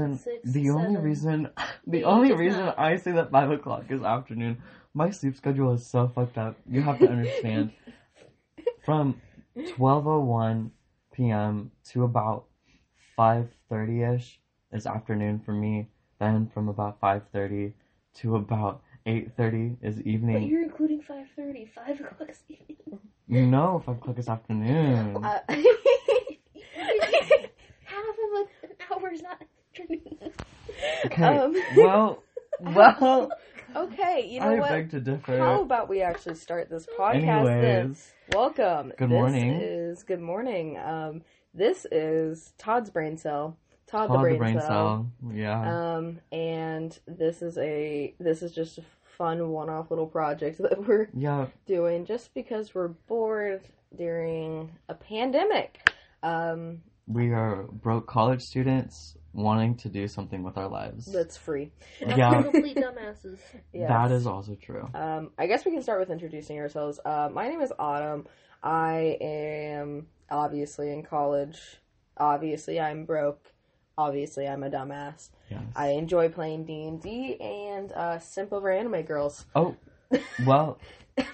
reason, six, the only reason, the eight, only reason. I say that five o'clock is afternoon. My sleep schedule is so fucked up. You have to understand. From twelve oh one p.m. to about five thirty ish is afternoon for me. Then from about five thirty to about eight thirty is But evening. you're including 5.30. 5 o'clock is evening. No, five o'clock is afternoon. Uh, Half of an hour is not afternoon. Okay. um, well, well, okay, you know I what? beg to differ. How about we actually start this podcast then? Welcome. Good This morning. is good morning. Um, this is Todd's brain cell. Todd, Todd the brain, the brain cell. cell. Yeah. Um, and this is a this is just a fun one-off little project that we're yeah. doing just because we're bored during a pandemic. Um, We are broke college students wanting to do something with our lives. that's free. Yeah. Complete dumbasses. Yes. That is also true. Um, I guess we can start with introducing ourselves. Uh, my name is Autumn. I am obviously in college. Obviously, I'm broke. Obviously, I'm a dumbass. Yes. I enjoy playing D and D and uh, simp over anime girls. Oh, well,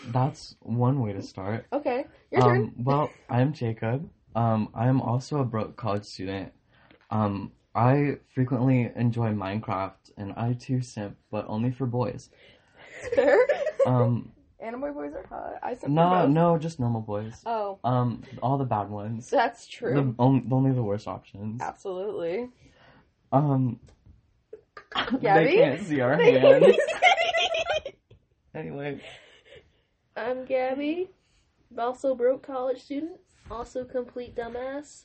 that's one way to start. Okay, your turn. Um, well, I'm Jacob. Um, I'm also a broke college student. Um, I frequently enjoy Minecraft, and I too simp, but only for boys. Fair. Um, anime boys are hot. I simp for no, both. no, just normal boys. Oh, Um, all the bad ones. that's The, true. only, only the worst options. Absolutely. Um, Gabby? they can't see our hands. anyway, I'm Gabby. Also broke college student. Also complete dumbass.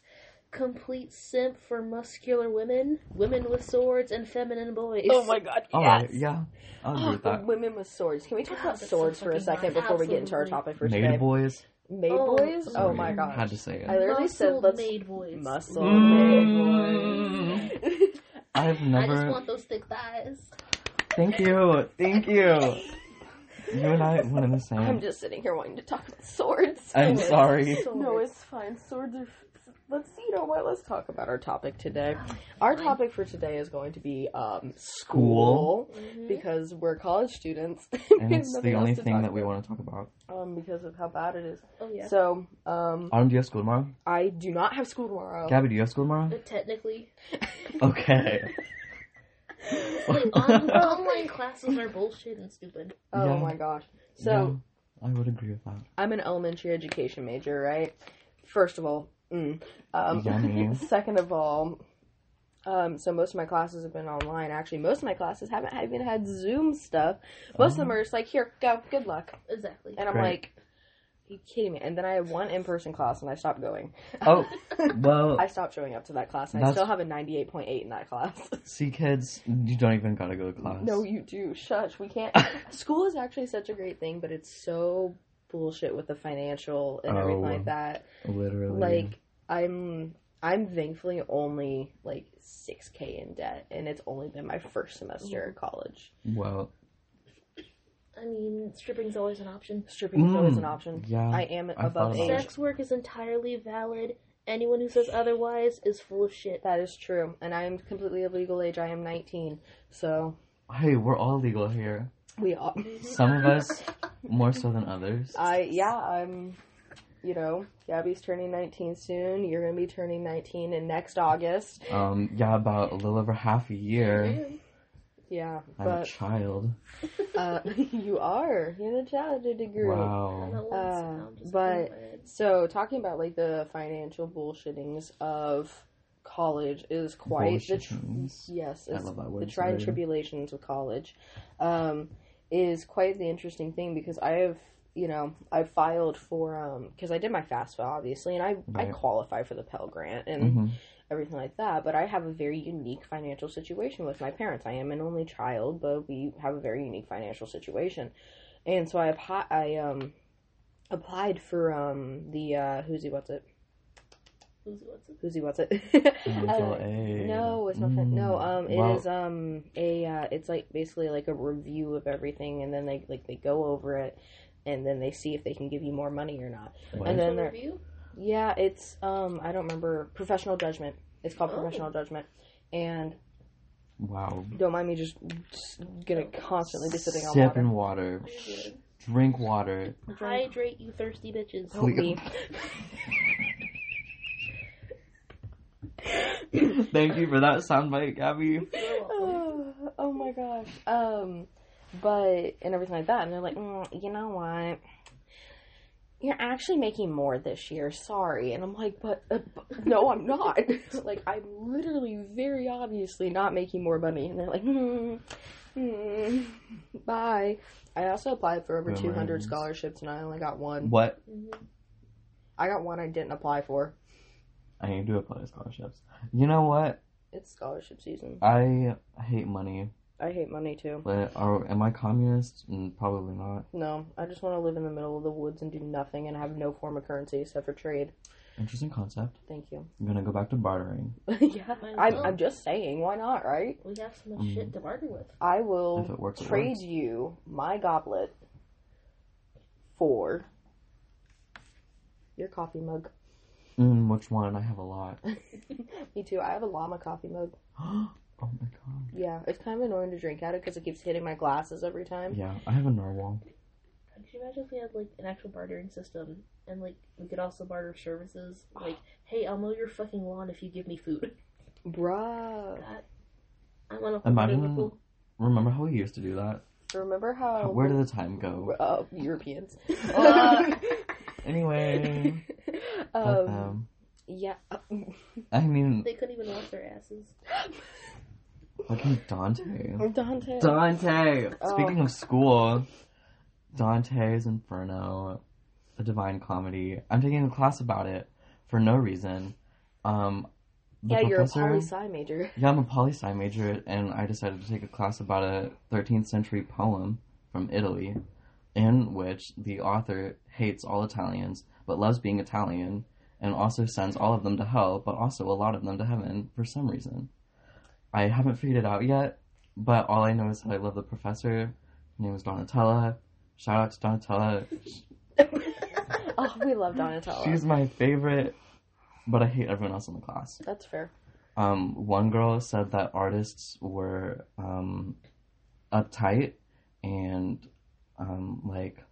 Complete simp for muscular women. Women with swords and feminine boys. oh my god. all yes. right, yeah, I'll agree Oh, with that. women with swords. Can we talk God, about that's so swords for a fucking second hot. before we get into our Absolutely. topic for Maid today? boys. Maid Oh, boys? Oh sorry. my gosh. Had to say it. I literally said Muscled let's made boys. muscle Mm. made boys. I've I just never. want those thick thighs. Thank you, thank you. You and I one and the same. I'm just sitting here wanting to talk about swords. I'm Anyways. sorry. No, it's fine. Swords are. Let's see, you know what? Let's talk about our topic today. Our topic for today is going to be um School. school Mhm. because we're college students. and it's the only thing talk that we about, want to talk about. um because of how bad it is. Oh yeah. So um Autumn, do you have school tomorrow? I do not have school tomorrow. Gabby, do you have school tomorrow? But technically, Okay. like on, online classes are bullshit and stupid. oh Yeah. my gosh. So Yeah, I would agree with that. I'm an elementary education major, right? First of all, mm. um, second of all, um, so most of my classes have been online. Actually, most of my classes haven't even had Zoom stuff. Most of them Oh. are just like, here, go, good luck. Exactly. And I'm Great. like, are you kidding me? And then I had one in person class and I stopped going. Oh, well, I stopped showing up to that class and I still have a 98.8 in that class. see, kids, you don't even gotta go to class. no, you do. Shush. We can't. School is actually such a great thing, but it's so bullshit with the financial and everything Oh. like that. Literally. like i'm i'm thankfully only like 6k in debt and it's only been my first semester at college well, I mean, stripping's always an option. stripping is always Mm, an option yeah, i am I above thought about age. Sex work is entirely valid. Anyone who says otherwise is full of shit. that is true and i am completely of legal age i am 19 so hey, we're all legal here. we all Some of us more so than others. i yeah i'm you know gabby's turning 19 soon you're gonna be turning 19 in next august Um, yeah, about a little over half a year. yeah I have a but child. uh you are you're a child degree I'm Wow. Uh, but- So, talking about like the financial bullshittings of college is quite the tr- Bullshittings. yes, I love that the word. try and tribulations of college um, is quite the interesting thing because I have you know I filed for um because I did my FAFSA obviously and I I qualify for the Pell Grant and Mhm. everything like that. But I have a very unique financial situation with my parents. I am an only child, but we have a very unique financial situation. And so I appi- I um applied for um the uh who's he what's it Who's it, what's it? who's he what's it Uh, no it's not fin- no Mm, um it is well, um a uh, it's like basically like a review of everything and then they like they go over it and then they see if they can give you more money or not what? and then Financial there- review? yeah, it's um I don't remember professional judgment. It's called Oh. professional judgment. And Wow. Don't mind me just, just gonna constantly be sipping on Sipping water. water. Drink water. Hydrate, you thirsty bitches. Help me. Thank you for that soundbite, Gabby. Oh, oh my gosh. Um, but and everything like that, and they're like, mm, you know what? You're actually making more this year. Sorry, and I'm like, but, uh, but no, I'm not. like, I'm literally very obviously not making more money, and they're like, hmm, hmm, bye. I also applied for over Good 200 riddance. scholarships, and I only got one. What? Mhm. I got one I didn't apply for. I need to apply to scholarships. You know what? It's scholarship season. I hate money. I hate money too. But are, am I communist? Mm, Probably not. No, I just want to live in the middle of the woods and do nothing and have no form of currency except for trade. Interesting concept. Thank you. I'm gonna go back to bartering. yeah, I'm. I'm just saying, why not, right? We have so much Mhm. shit to barter with. I If it will works, it trade works. you my goblet for your coffee mug. Mm, which one? I have a lot. Me too. I have a llama coffee mug. oh my god. Yeah, it's kind of annoying to drink out of because it keeps hitting my glasses every time. Yeah, I have a narwhal. Could you imagine if we had like an actual bartering system and like we could also barter services? Like, hey, I'll mow your fucking lawn if you give me food. Bruh. God, I want to Imagine. Remember how we used to do that? Remember how. Where did the time go? Uh, Europeans. Ah. Anyway, fuck um, yeah. I mean, They couldn't even wash their asses. Fucking Dante. Dante. Dante. Oh. Speaking of school, Dante's Inferno, a divine comedy. I'm taking a class about it for no reason. Um, yeah, you're a poli sci major. Yeah, I'm a poli sci major, and I decided to take a class about a 13th century poem from Italy, in which the author hates all Italians but loves being Italian, and also sends all of them to hell, but also a lot of them to heaven for some reason. I haven't figured it out yet, but all I know is that I love the professor. Her name is Donatella. Shout out to Donatella. oh, we love Donatella. She's my favorite, but I hate everyone else in the class. That's fair. Um, one girl said that artists were um, uptight and um, like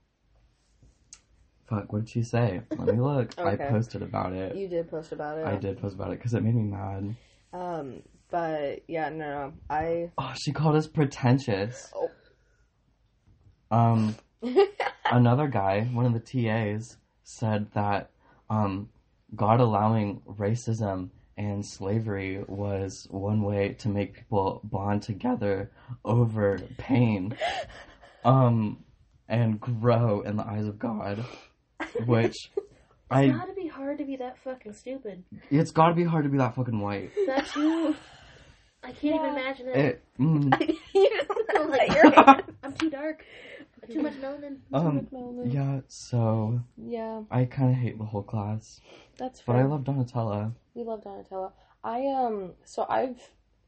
fuck. What did she say? Let me look. I posted about it. You did post about it. I did post about it because it made me mad. Um, but yeah, no, no. I. Oh, she called us pretentious. Oh. Um, another guy, one of the TAs, said that um, God allowing racism and slavery was one way to make people bond together over pain um, and grow in the eyes of God. Which It's I, gotta be hard to be that fucking stupid. it's gotta be hard to be that fucking white. That too. I can't even imagine it. It, mm, I'm like, You're right. I'm too dark. Too much melanin. um, yeah, so Yeah, I kind of hate the whole class, that's but. I love Donatella. We love Donatella. I um so I've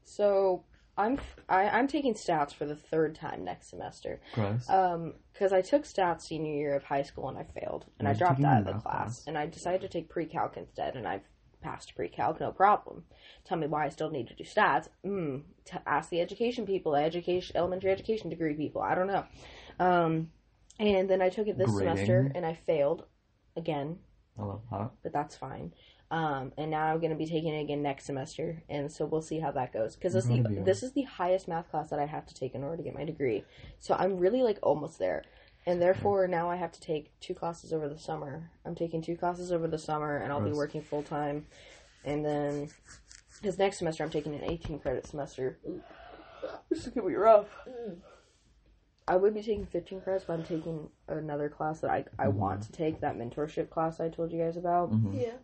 so I'm I, I'm taking stats for the third time next semester. Gross. Um because I took stats senior year of high school and I failed and I You're dropped out of the class, class. and I decided to take pre-calc instead and I've passed pre-calc no problem. Tell me why I still need to do stats. Mm, to ask the education people, education elementary education degree people. I don't know. Um and then I took it this Grading. semester and I failed again love that. but that's fine. Um, and now I'm going to be taking it again next semester, and so we'll see how that goes. Because this, is Proud the- of you. this is the highest math class that I have to take in order to get my degree. So I'm really like almost there, and therefore now I have to take two classes over the summer. I'm taking two classes over the summer, and I'll be working full time. And then, because next semester I'm taking an 18 credit semester. This is gonna be rough. Mm. I would be taking 15 credits, but I'm taking another class that I I Mhm. want to take that mentorship class I told you guys about. hmm Yeah.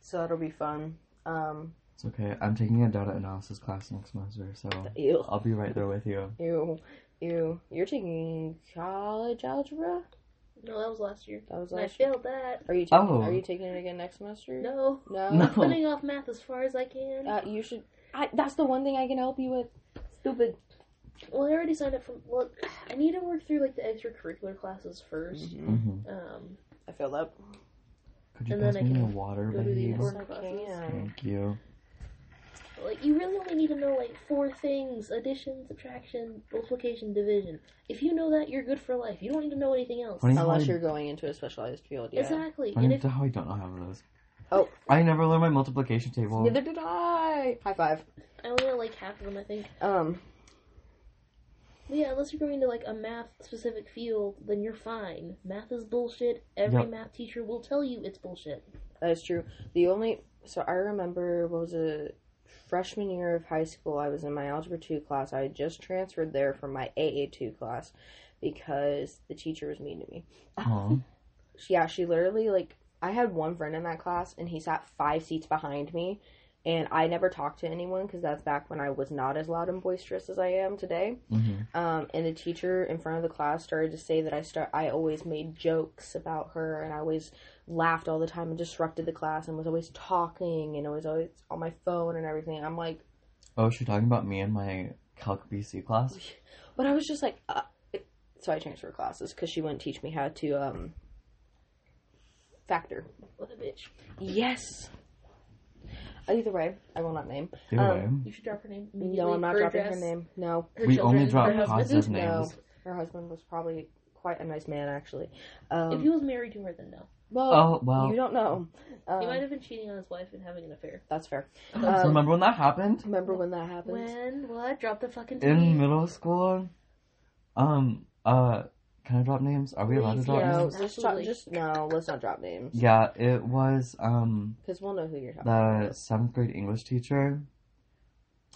So that'll be fun. Um, It's okay. I'm taking a data analysis class next semester, so ew, I'll be right there with you. ew, ew. You're taking college algebra? No, that was last year. That was And I last year. failed that. Are you taking? Oh. Are you taking it again next semester? No. No. No. I'm putting off math as far as I can. Uh, you should. I, that's the one thing I can help you with. Stupid. well, I already signed up for. Well, I need to work through like the extracurricular classes 1st hmm Um, I feel up. Could you And pass then I me can a water, go to the babe? important Yes, I classes. can. Thank you. Like you really only need to know like four things: addition, subtraction, multiplication, division. If you know that, you're good for life. You don't need to know anything else. Funny how Unless I- you're going into a specialized field, yeah. Exactly. Funny And if how I don't know how it is. Oh. I never learned my multiplication table. Neither did I. High five. I only know like half of them, I think. Um, But yeah, unless you're going to like a math specific field, then you're fine. Math is bullshit. Every Yep. math teacher will tell you it's bullshit. that is true. The only so I remember what was it freshman year of high school. I was in my algebra two class. I had just transferred there from my AA two class because the teacher was mean to me. Yeah, she literally like I had one friend in that class and he sat five seats behind me and I never talked to anyone because that's back when I was not as loud and boisterous as I am today. Mhm. Um, and the teacher in front of the class started to say that I start I always made jokes about her and I always laughed all the time and disrupted the class and was always talking and was always on my phone and everything. I'm like, Oh, is she talking about me and my Calc BC class? but I was just like, uh, so I transferred classes because she wouldn't teach me how to um factor. What a bitch. Yes. Either way, I will not name. Either Um, way. You should drop her name. No, immediately. I'm not Her dropping address, her name. No, her We children, only drop her husband. positive no. names. Her husband was probably quite a nice man, actually. If Um, he was married to her, then no. Well, Oh, well. you don't know. He Um, might have been cheating on his wife and having an affair. that's fair. So Um, remember when that happened? remember when that happened? When? What? Drop the fucking In middle school? Um, uh, can I drop names? Are we allowed to drop no, names? just drop, Absolutely. just no. Let's not drop names Yeah, it was, um, because we'll know who you're talking the about. seventh grade English teacher.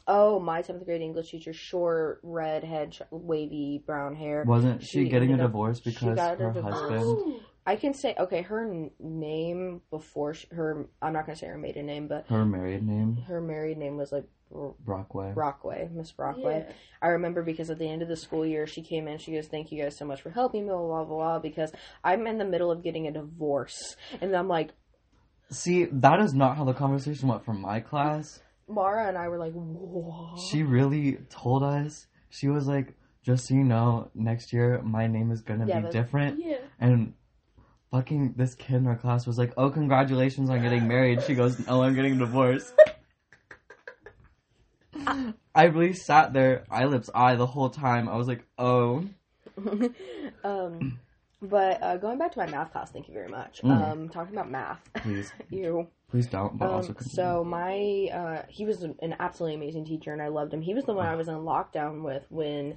Oh, my seventh grade English teacher, short, red head, wavy brown hair. Wasn't she, She getting a up- divorce she because got a her divorce. husband? Oh, I can say okay. Her n- name before sh- her, I'm not gonna say her maiden name, but Her married name? her married name was like Bro- Brockway. Brockway, Miss Brockway. yeah. I remember because at the end of the school year, she came in. She goes, "Thank you guys so much for helping me." Blah blah blah. blah because I'm in the middle of getting a divorce, and I'm like, See, that is not how the conversation went from my class. Mara and I were like, "What?" She really told us, she was like, just so you know, next year my name is gonna Yeah, be but- different. Yeah. And fucking this kid in our class was like, oh, congratulations on getting married. She goes, no, I'm getting divorced. I really sat there, eyelids eye the whole time. I was like, oh. um, but uh, going back to my math class, thank you very much. Mm. Um, talking about math, Please, you. please don't, Um, so my uh, he was an an absolutely amazing teacher, and I loved him. He was the one I was in lockdown with when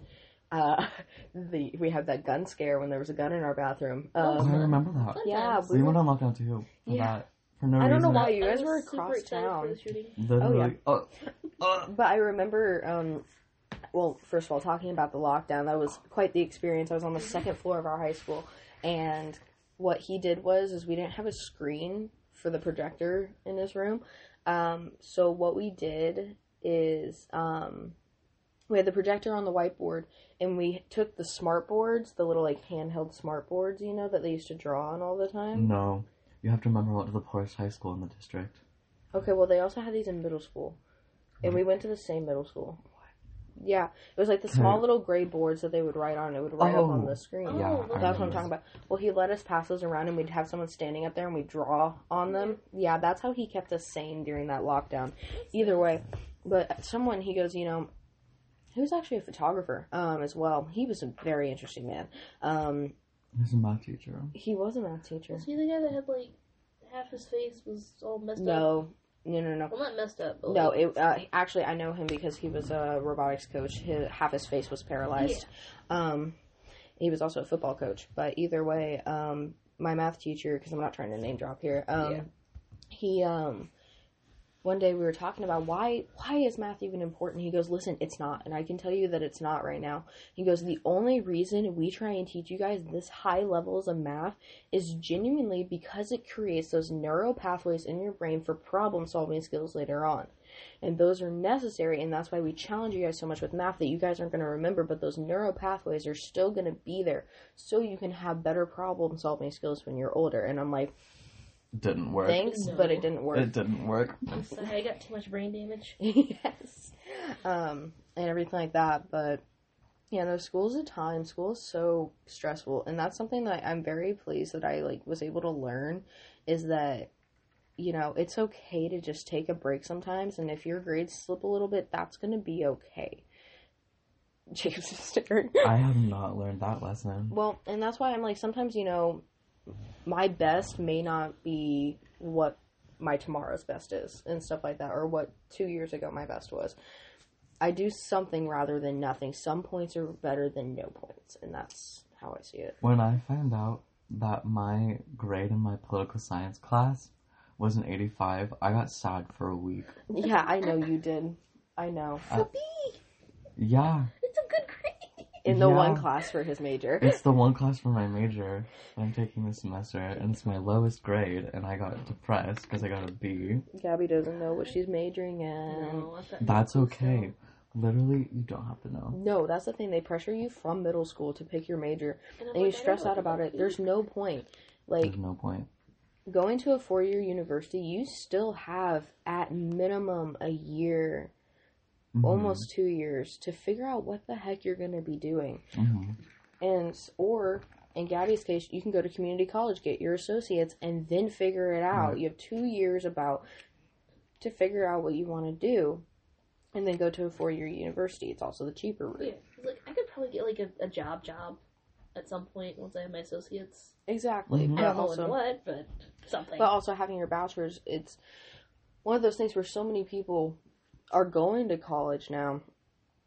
uh, the we had that gun scare when there was a gun in our bathroom. Oh, Um, I remember that. Fun yeah, times. We went on lockdown too. For Yeah. that. For no reason. I don't know why you guys were across town. For the shooting. Literally. Oh, uh, But I remember, um, well, first of all, talking about the lockdown, that was quite the experience. I was on the second floor of our high school, and what he did was, is we didn't have a screen for the projector in his room. Um, so what we did is, um, we had the projector on the whiteboard, and we took the smart boards, the little like handheld smart boards, you know, that they used to draw on all the time. no. You have to remember what to the poorest high school in the district. Okay, well, they also had these in middle school, and we went to the same middle school. What? Yeah, it was like the small Okay. little gray boards that they would write on. It would write up on Oh. the screen. Oh, Yeah, look I That's what I'm talking about. Well, he let us pass those around, and we'd have someone standing up there, and we'd draw on them. Yeah, that's how he kept us sane during that lockdown. Either way, but someone he goes, you know, he was actually a photographer um, as well. He was a very interesting man. Um, was a math teacher. he was a math teacher. Was he the guy that had like half his face was all messed up? No, no, no, no. Well, not messed up. But No, like, it uh, actually I know him because he was a robotics coach. His, half his face was paralyzed. Um, he was also a football coach. But either way, um, my math teacher, because I'm not trying to name drop here, um, Yeah. he um, one day we were talking about why why is math even important. He goes, listen, it's not, and I can tell you that it's not right now. He goes, the only reason we try and teach you guys this high levels of math is genuinely because it creates those neural pathways in your brain for problem solving skills later on. And those are necessary, and that's why we challenge you guys so much with math that you guys aren't going to remember, but those neural pathways are still going to be there so you can have better problem solving skills when you're older. And I'm like, Didn't work. thanks, No. but it didn't work. It didn't work. I'm sorry, I got too much brain damage. yes. Um, and everything like that. But yeah, no, school's a time. School is so stressful, and that's something that I'm very pleased that I like was able to learn is that you know, it's okay to just take a break sometimes, and if your grades slip a little bit, that's gonna be okay. Jacob's staring. I have not learned that lesson. Well, and that's why I'm like, sometimes, you know, my best may not be what my tomorrow's best is, and stuff like that, or what two years ago my best was. I do something rather than nothing. Some points are better than no points, and that's how I see it. When I found out that my grade in my political science class was an 85, I got sad for a week. Yeah, I know you did. I know. I- Yeah, It's a good grade. In the Yeah. one class for his major. it's the one class for my major I'm taking this semester, and it's my lowest grade, and I got depressed because I got a B. Gabby doesn't know what she's majoring in. No, I thought- That's okay. Literally, you don't have to know. No, that's the thing. They pressure you from middle school to pick your major, And and you like, I stress out about it. There's no point. Like, There's no point. going to a four year university, you still have at minimum a year, Mhm. almost two years, to figure out what the heck you're going to be doing. Mhm. And, or in Gabby's case, you can go to community college, get your associates, and then figure it out. Right. You have two years about to figure out what you want to do, and then go to a four year university. It's also the cheaper route. Yeah, 'cause, like I could probably get like a, a job job at some point once I have my associates. Exactly. Mhm. I don't know also, in what, but something. But also having your bachelor's, it's one of those things where so many people are going to college now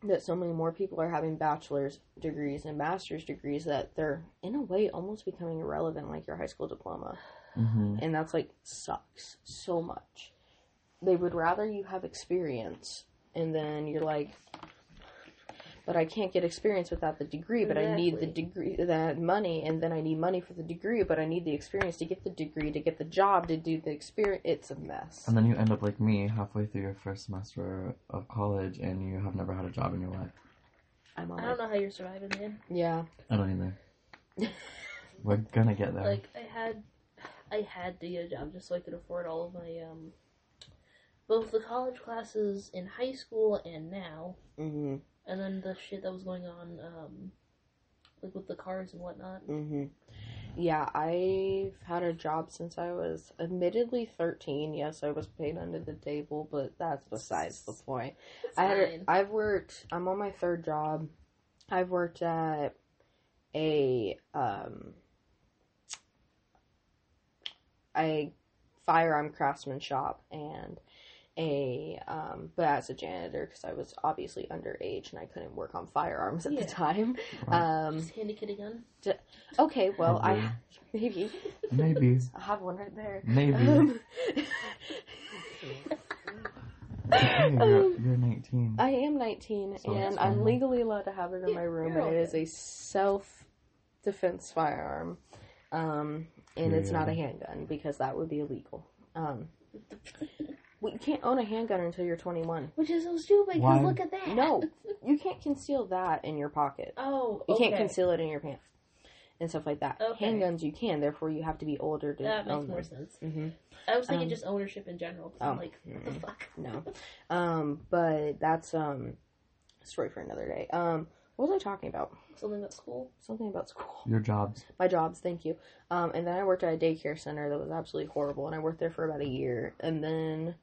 that so many more people are having bachelor's degrees and master's degrees that they're in a way almost becoming irrelevant like your high school diploma. Mhm. And that's like sucks so much. They would rather you have experience and then you're like but I can't get experience without the degree, but I need the degree that money and then I need money for the degree, but I need the experience to get the degree, to get the job, to do the experience. It's a mess. And then you end up like me, halfway through your first semester of college, and you have never had a job in your life. I'm on I don't know how you're surviving, man. Yeah. I don't either. We're gonna get there. Like I had, I had to get a job just so I could afford all of my um, both the college classes in high school and now, Mhm. And then the shit that was going on, um, like with the cars and whatnot. Mhm. Yeah, I've had a job since I was admittedly 13. Yes, I was paid under the table, but that's besides the point. It's I had fine. I've worked I'm on my third job. I've worked at a um a firearm craftsman shop and a um but as a janitor because I was obviously underage and I couldn't work on firearms at Yeah. the time. Right. Um handy kid a gun. okay, well I maybe Maybe. I have one right there. Maybe. Um, Hey, you're, um, you're 19. I am 19 So and I'm fine. legally allowed to have it in Yeah, my room and it is a self defense firearm. Um, and it's not a handgun because that would be illegal. Um, well, you can't own a handgun until you're 21. Which is so stupid. Why? Because look at that. No, you can't conceal that in your pocket. Oh, You okay. can't conceal it in your pants and stuff like that. Okay. Handguns you can, therefore you have to be older to That makes own more them. sense. hmm I was thinking Um, just ownership in general. oh, I'm like, what the fuck? No. Um, but that's um a story for another day. Um, what was I talking about? Something about school. Something about school. Your jobs. My jobs, thank you. Um, and then I worked at a daycare center that was absolutely horrible, and I worked there for about a year, and then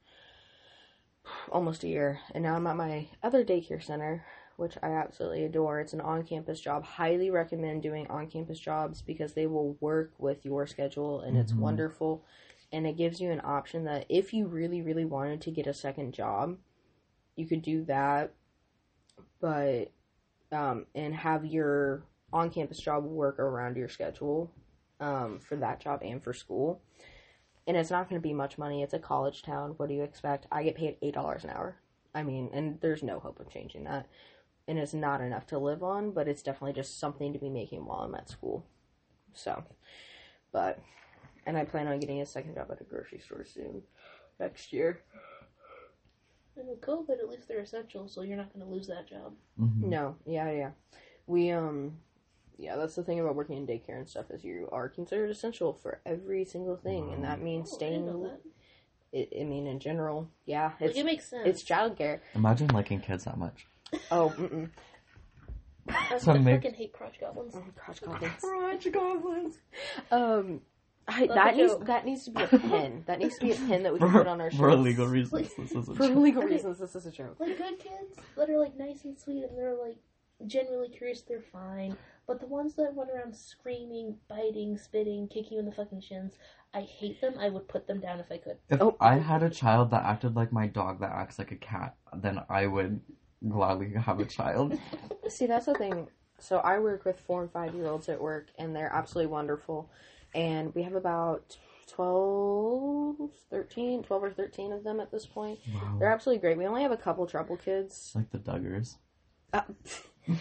almost a year, and now I'm at my other daycare center, which I absolutely adore. It's an on-campus job. Highly recommend doing on-campus jobs because they will work with your schedule, and it's Mhm. wonderful. And it gives you an option that if you really, really wanted to get a second job, you could do that, but um, and have your on-campus job work around your schedule um, for that job and for school. And it's not going to be much money. It's a college town. What do you expect? I get paid eight dollars an hour. I mean, and there's no hope of changing that. And it's not enough to live on, but it's definitely just something to be making while I'm at school. So, but, and I plan on getting a second job at a grocery store soon, next year. And with COVID, at least they're essential, so you're not going to lose that job. Mhm. No, yeah, yeah. We um yeah, that's the thing about working in daycare and stuff is you are considered essential for every single thing and that means Oh, I didn't staying that. it, I mean in general, yeah, Like, it makes sense. it's childcare. Imagine liking kids that much. Oh, mm I, So I make- fucking hate crotch goblins. crotch goblins. Crotch goblins. Um I, That's that needs joke. that needs to be a pin. That needs to be a pin that we can For, put on our shirts. for shirts. legal reasons, this is a For joke. legal Okay. reasons, this is a joke. Like good kids that are like nice and sweet and they're like genuinely curious, they're fine. But the ones that run around screaming, biting, spitting, kicking you in the fucking shins, I hate them. I would put them down if I could. If Oh. I had a child that acted like my dog that acts like a cat, then I would gladly have a child. See, that's the thing. So I work with four and five year olds at work, and they're absolutely wonderful. And we have about 12, 13, 12 or 13 of them at this point. Wow. They're absolutely great. We only have a couple trouble kids. like the Duggars. Uh,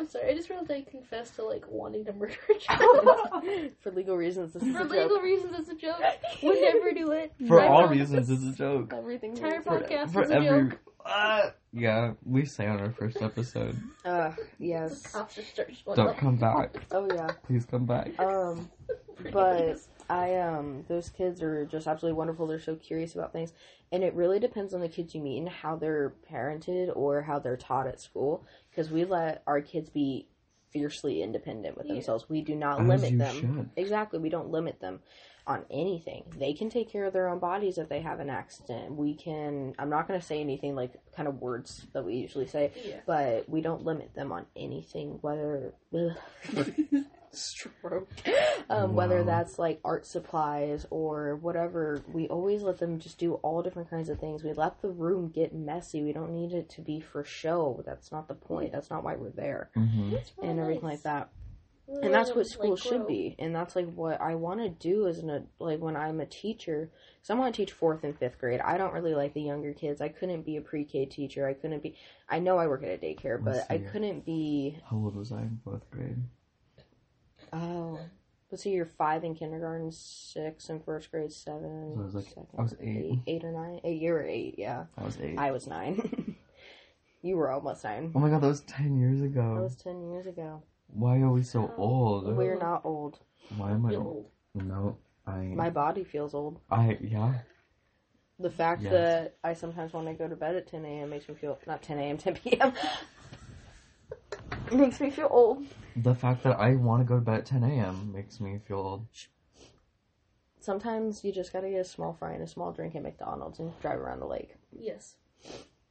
I'm sorry, I just realized I confessed to like wanting to murder a child. for legal reasons, this is For a legal joke. reasons, it's a joke. Would never do it. For I all promise. reasons, it's a joke. Everything Entire is- For, podcast for is a every. joke. Ah! yeah, we say on our first episode, Uh, The yes. cops just start going don't come back. Oh, yeah. Please come back. Um, but I um those kids are just absolutely wonderful. They're so curious about things, and it really depends on the kids you meet and how they're parented or how they're taught at school. Because we let our kids be fiercely independent with Yeah. themselves. We do not As limit them. should. Exactly, we don't limit them on anything. They can take care of their own bodies if they have an accident. We can. I'm not going to say anything like kind of words that we usually say, yeah. but we don't limit them on anything whether stroke um, whether that's like art supplies or whatever we always let them just do all different kinds of things. We let the room get messy. We don't need it to be for show. That's not the point. That's not why we're there. Hmm really and everything nice. like that. Really and that's what school like, should be. And that's like what i want to do as an ad- like when i'm a teacher because i want to teach fourth and fifth grade. I don't really like the younger kids. I couldn't be a pre-k teacher. I couldn't be i know i work at a daycare but Let's i see. couldn't be How old was I in fourth grade? Oh let's see you're five in kindergarten six in first grade seven So I was like- second, I was eight. eight eight or nine eight you were eight yeah I was eight. i was nine you were almost nine oh my god, that was 10 years ago. that was 10 years ago Why are we so old? we're not old Why am I Feel old? old. No, I. my body feels old I, yeah. The fact Yes. that I sometimes want to go to bed at 10 a.m. makes me feel not 10 a.m. 10 p.m. makes me feel old. The fact that I want to go to bed at 10 a.m. makes me feel old. Sometimes you just gotta get a small fry and a small drink at McDonald's and drive around the lake. Yes.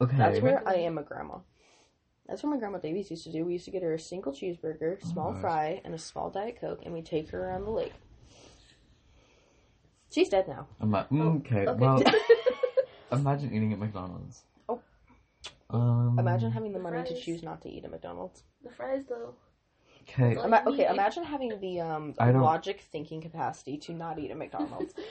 Okay. That's where I am a grandma. That's what my grandma Davies used to do. We used to get her a single cheeseburger, small gosh. fry, and a small diet coke, and we take her around the lake. She's dead now. Ima- mm, okay, Okay. well, imagine eating at McDonald's. Oh. Um. Imagine having the The money to choose not to eat at McDonald's. The fries though. Okay. Ima- okay, imagine having the um, I don't- logic thinking capacity to not eat at McDonald's.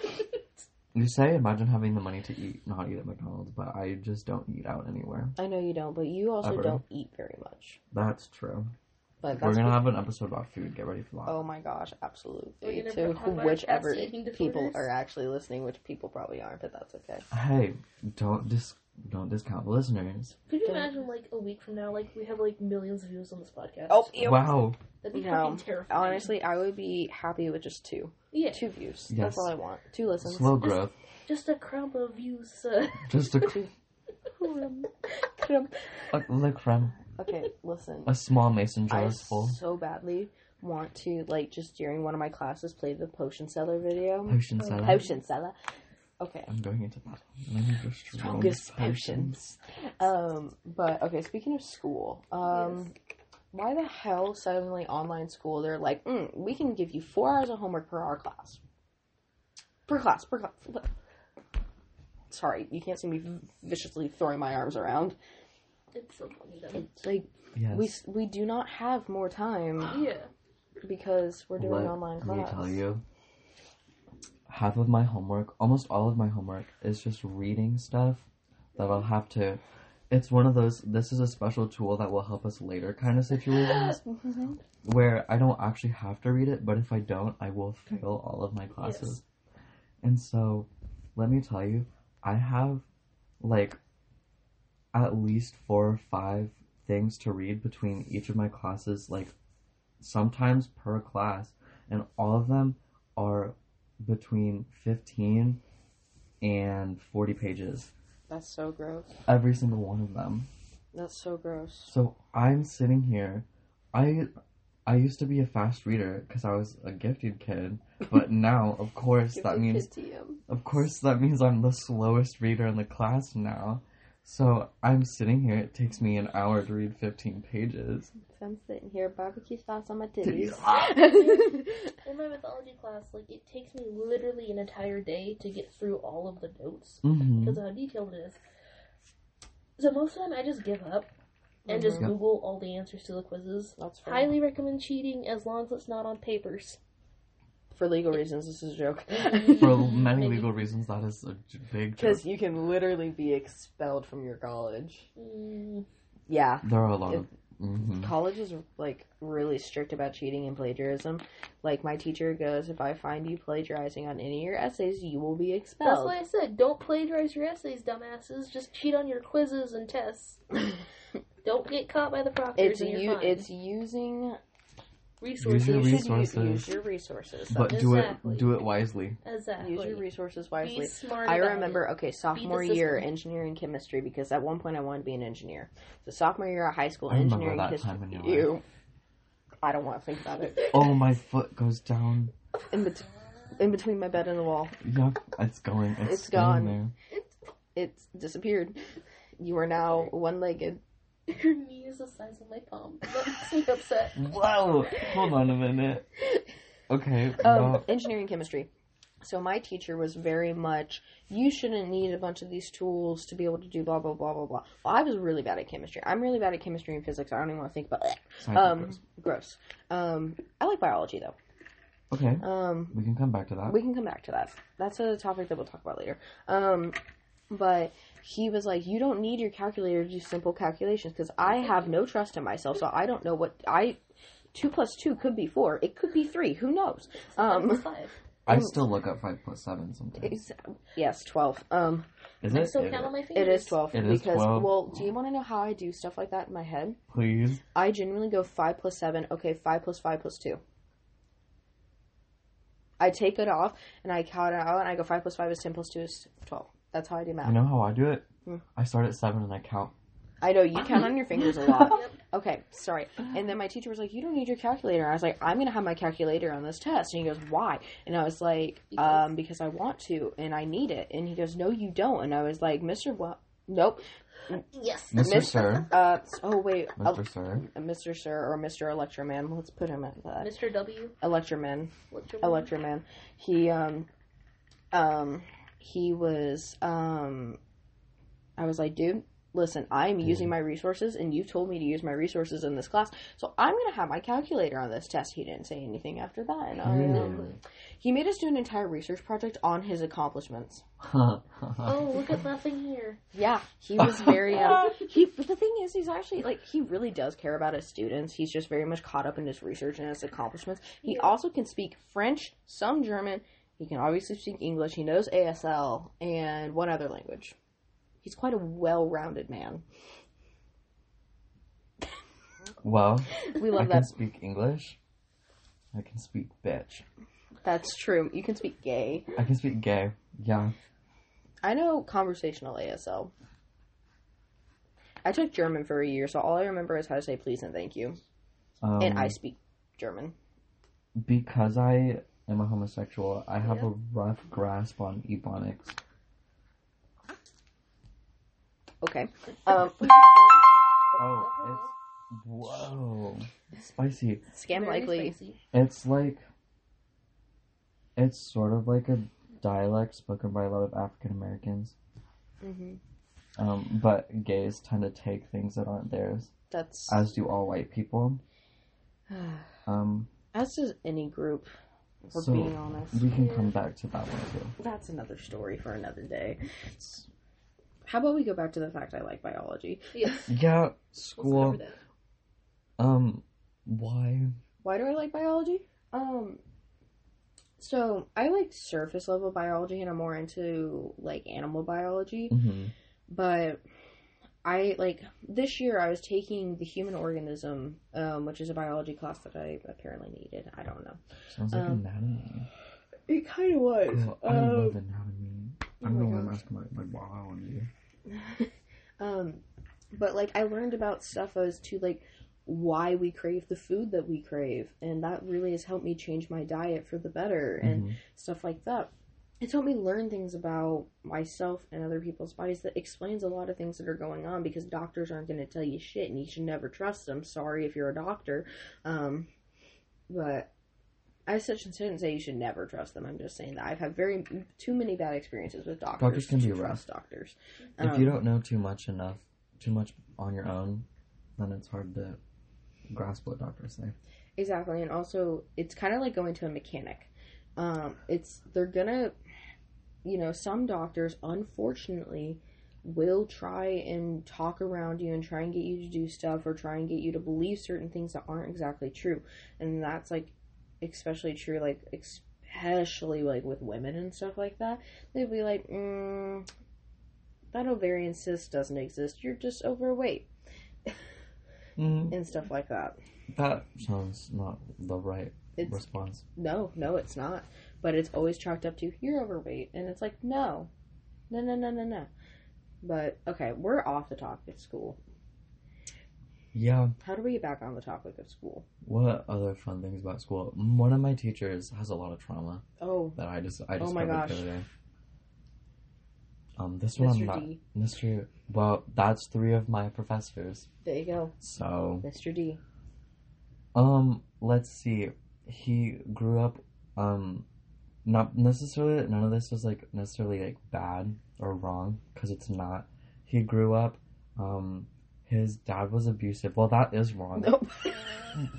You say imagine having the money to eat, not eat at McDonald's, but I just don't eat out anywhere. I know you don't, but you also Ever. don't eat very much. That's true. But We're gonna have an episode about food. Get ready for that. Oh my gosh, absolutely. We're gonna To talk about whichever people are actually listening, which people probably aren't, but that's okay. Hey, don't dis don't discount the listeners. Could you Don't- imagine like a week from now, like we have like millions of views on this podcast? Oh, ew. Wow. that'd be No, fucking terrifying. honestly, I would be happy with just two. yeah, Two views. Yes. That's all I want. Two listens. Slow growth. just a crumb of views. Uh, Just a, crumb. a like from okay, listen. a small mason jar is full. so badly want to, like, just during one of my classes, play the Potion Seller video. Potion salad. Potion Seller. Okay. I'm going into that. Let me just Strongest roll potions. Um, but okay, speaking of school, um, why the hell suddenly online school? They're like, mm, we can give you four hours of homework per hour class. Per class, per class. Sorry, you can't see me viciously throwing my arms around. It's so funny though. It's like Yes. we we do not have more time Yeah. because we're doing online class. Let online me class. tell you. Half of my homework, almost all of my homework, is just reading stuff that I'll have to. It's one of those. This is a special tool that will help us later kind of situations Mhm. where I don't actually have to read it, but if I don't, I will fail all of my classes. And so, let me tell you, I have like at least four or five things to read between each of my classes, like sometimes per class, and all of them are between 15 and 40 pages. That's so gross. Every single one of them. That's so gross. So I'm sitting here. I I used to be a fast reader because I was a gifted kid, but now, of course, that means of course that means I'm the slowest reader in the class now. So I'm sitting here. It takes me an hour to read 15 pages. So I'm sitting here, barbecue sauce on my titties. In my mythology class, like it takes me literally an entire day to get through all of the notes hmm because of how detailed it is. So most of the time, I just give up and just Mhm. Google all the answers to the quizzes. That's fair. Highly recommend cheating as long as it's not on papers. For legal reasons, this is a joke. For many legal reasons, that is a big. Because you can literally be expelled from your college. Mm, Yeah. There are a lot It- of. hmm College is like really strict about cheating and plagiarism. Like my teacher goes, if I find you plagiarizing on any of your essays, you will be expelled. that's why I said don't plagiarize your essays, dumbasses. Just cheat on your quizzes and tests. Don't get caught by the proctors it's and you're you. fine. It's using. Resources. your you should u- resources. use your resources. But That's- do it do it wisely. exactly. use your resources wisely. Be smart. I about remember, it. okay, sophomore year, engineering chemistry, because at one point I wanted to be an engineer. So sophomore year of high school, I engineering that history. time in your Ew. I don't want to think about it. Oh, my foot goes down. In, bet- in between my bed and the wall, Yep, it's going. It's, It's staying gone. there. it's disappeared. You are now one-legged. Your knee is the size of my palm. That makes me upset. Whoa! Hold on a minute. Okay. Um, well, engineering chemistry. So my teacher was very much, you shouldn't need a bunch of these tools to be able to do blah blah blah blah blah. Well, I was really bad at chemistry. I'm really bad at chemistry and physics. I don't even want to think about it. Um, papers. gross. Um, I like biology though. okay, Um, we can come back to that. we can come back to that. That's a topic that we'll talk about later. Um, but he was like, you don't need your calculator to do simple calculations because I have no trust in myself, so I don't know what I. Two plus two could be four. It could be three. Who knows? Um. I still look up five plus seven sometimes. Yes, twelve. Um, Is I it? still count on my fingers. it is twelve It is because 12. well, do you want to know how I do stuff like that in my head? Please. I genuinely go five plus seven. Okay, five plus five plus two. I take it off and I count it out and I go five plus five is ten plus two is twelve. That's how I do math. You know how I do it? Hmm. I start at seven and I count. I know you count on your fingers a lot. Okay, sorry. And then my teacher was like, "You don't need your calculator." I was like, "I'm gonna have my calculator on this test." And he goes, "Why?" And I was like, Because- "Um, because I want to and I need it." And he goes, "No, you don't." And I was like, "Mister, what? Nope." Yes. Mr. Miss- Sir. Uh, oh wait, Mr. Sir. uh, Mr. Sir or Mr. Electroman. Let's put him at that. Mr. W. Electroman. What's your Electroman. He um um he was um I was like, dude, listen, I'm using my resources and you told me to use my resources in this class, so I'm gonna have my calculator on this test. He didn't say anything after that. And I, Really? he made us do an entire research project on his accomplishments. Oh, look at nothing here. Yeah, he was very. Um, he, but the thing is, he's actually like he really does care about his students. He's just very much caught up in his research and his accomplishments. He Yeah. also can speak French, some German. He can obviously speak English. He knows ASL and one other language. He's quite a well-rounded man. well, We I love can that. speak English. I can speak bitch. That's true. You can speak gay. I can speak gay. Yeah. I know conversational ASL. I took German for a year, so all I remember is how to say please and thank you. Um, And I speak German. because I am a homosexual, I have Yeah. a rough grasp on ebonics. Okay. Um, Oh, it's whoa, spicy. scam Very likely. spicy. It's like it's sort of like a dialect spoken by a lot of African Americans. hmm Um, but gays tend to take things that aren't theirs, That's as do all white people. Um, as does any group. For so being honest, we can come back to that one too. that's another story for another day. How about we go back to the fact I like biology? Yes. Yeah, school. Um, why? Why do I like biology? Um, so I like surface level biology, and I'm more into like animal biology. hmm But I like this year I was taking the human organism, um, which is a biology class that I apparently needed. I don't know. Sounds like Um, anatomy. It kind of was. Girl, I love anatomy. I'm oh don't my know why I'm gosh. asking my, my biology. um, but like I learned about stuff as to like why we crave the food that we crave. And that really has helped me change my diet for the better and Mhm. stuff like that. It's helped me learn things about myself and other people's bodies that explains a lot of things that are going on because doctors aren't going to tell you shit and you should never trust them. Sorry if you're a doctor. Um, but I such shouldn't say you should never trust them. I'm just saying that I've had very too many bad experiences with doctors. Doctors can be rough. trust doctors. If you Um, don't know too much enough, too much on your own, then it's hard to grasp what doctors say. Exactly, and also it's kind of like going to a mechanic. Um, it's they're gonna, you know, some doctors unfortunately will try and talk around you and try and get you to do stuff or try and get you to believe certain things that aren't exactly true, and that's like especially true like especially like with women and stuff like that. They'd be like, mm, that ovarian cyst doesn't exist. You're just overweight Mm, and stuff like that. that sounds not the right It's response. No, no, it's not. But it's always chalked up to you're overweight, and it's like no, no, no, no, no, no. But okay, we're off the topic of school. Yeah. How do we get back on the topic of school? What other fun things about school? One of my teachers has a lot of trauma Oh, that I just I just Oh my gosh. the other day. Um, this one Mr. not D. Mr. Well, that's three of my professors. There you go, So, Mr. D. um, let's see. He grew up, um, not necessarily. None of this was like necessarily like bad or wrong because it's not. He grew up. Um, his dad was abusive. Well, that is wrong. Nope.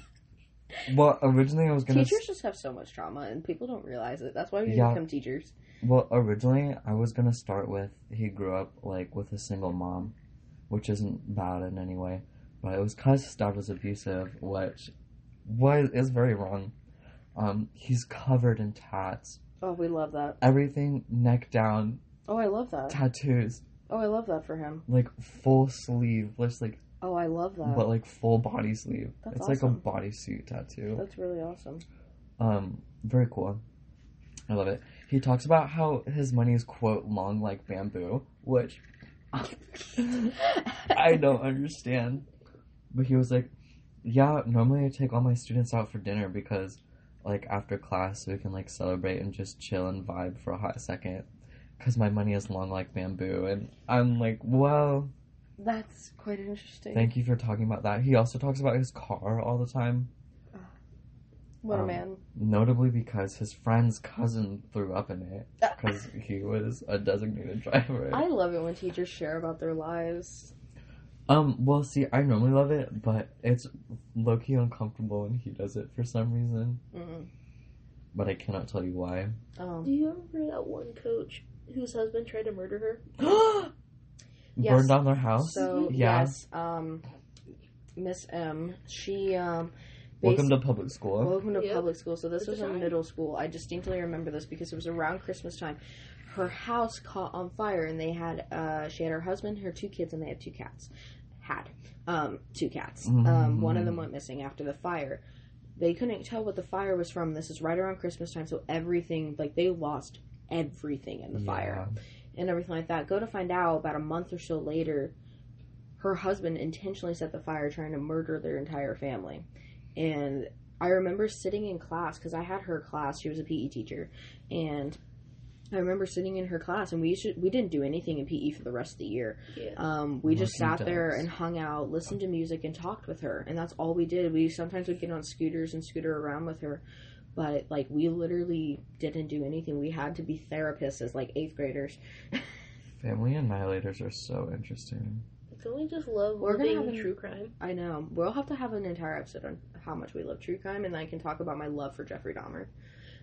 Well, originally I was gonna. Teachers just have so much trauma, and people don't realize it. That's why we Yeah. become teachers. Well, originally I was gonna start with he grew up like with a single mom, which isn't bad in any way, but it was because his dad was abusive, which was is very wrong. Um, he's covered in tats, Oh, we love that. everything neck down, Oh, I love that. tattoos, Oh, I love that for him. like full sleeve, just like Oh, I love that. but like full body sleeve. That's it's like a bodysuit tattoo. That's really awesome. Um, very cool. I love it. He talks about how his money is quote long like bamboo, which I don't understand. But he was like, "Yeah, normally I take all my students out for dinner because, like, after class we can like celebrate and just chill and vibe for a hot second, because my money is long like bamboo." And I'm like, "Well, That's quite interesting. thank you for talking about that." He also talks about his car all the time. what a um, man. Notably because his friend's cousin threw up in it because he was a designated driver. I love it when teachers share about their lives. Um, well, see, I normally love it, but it's low key uncomfortable when he does it for some reason. Mm. But I cannot tell you why. Um, Do you remember that one coach whose husband tried to murder her? Yes. Burned down their house. So yeah. yes, um, Miss M, she um, Welcome to public school. welcome to Yep. public school. So this At the was in middle school. I distinctly remember this because it was around Christmas time. Her house caught on fire, and they had uh, she had her husband, her two kids, and they had two cats. Had um, two cats. Um, one of them went missing after the fire. They couldn't tell what the fire was from. This is right around Christmas time, so everything like they lost everything in the fire and everything like that. Go to find out about a month or so later, her husband intentionally set the fire trying to murder their entire family. And I remember sitting in class because I had her class. She was a PE teacher, and I remember sitting in her class, and we used to, we didn't do anything in PE for the rest of the year. Yeah. Um, we just Lucky sat there and hung out, listened to music, and talked with her, and that's all we did. We sometimes would get on scooters and scooter around with her, but like we literally didn't do anything. We had to be therapists as like eighth graders. Family annihilators are so interesting. Don't we just love We're gonna have an- true crime? I know. We'll have to have an entire episode on how much we love true crime, and I can talk about my love for Jeffrey Dahmer.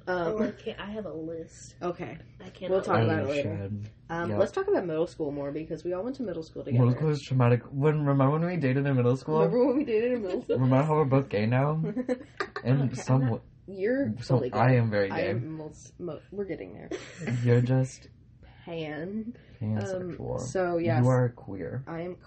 Oh, I Um, can't. I have a list. okay. I can't. We'll talk about it later. Um, Yeah. Let's talk about middle school more because we all went to middle school together. Middle school is traumatic. When remember when we dated in middle school? Remember when we dated in middle school? Remember how we're both gay now? And Okay, some, not- You're so fully gay. I am very I gay. am most, mo- we're getting there. You're just Pan. pansexual. Um, so yes, You are queer. I am.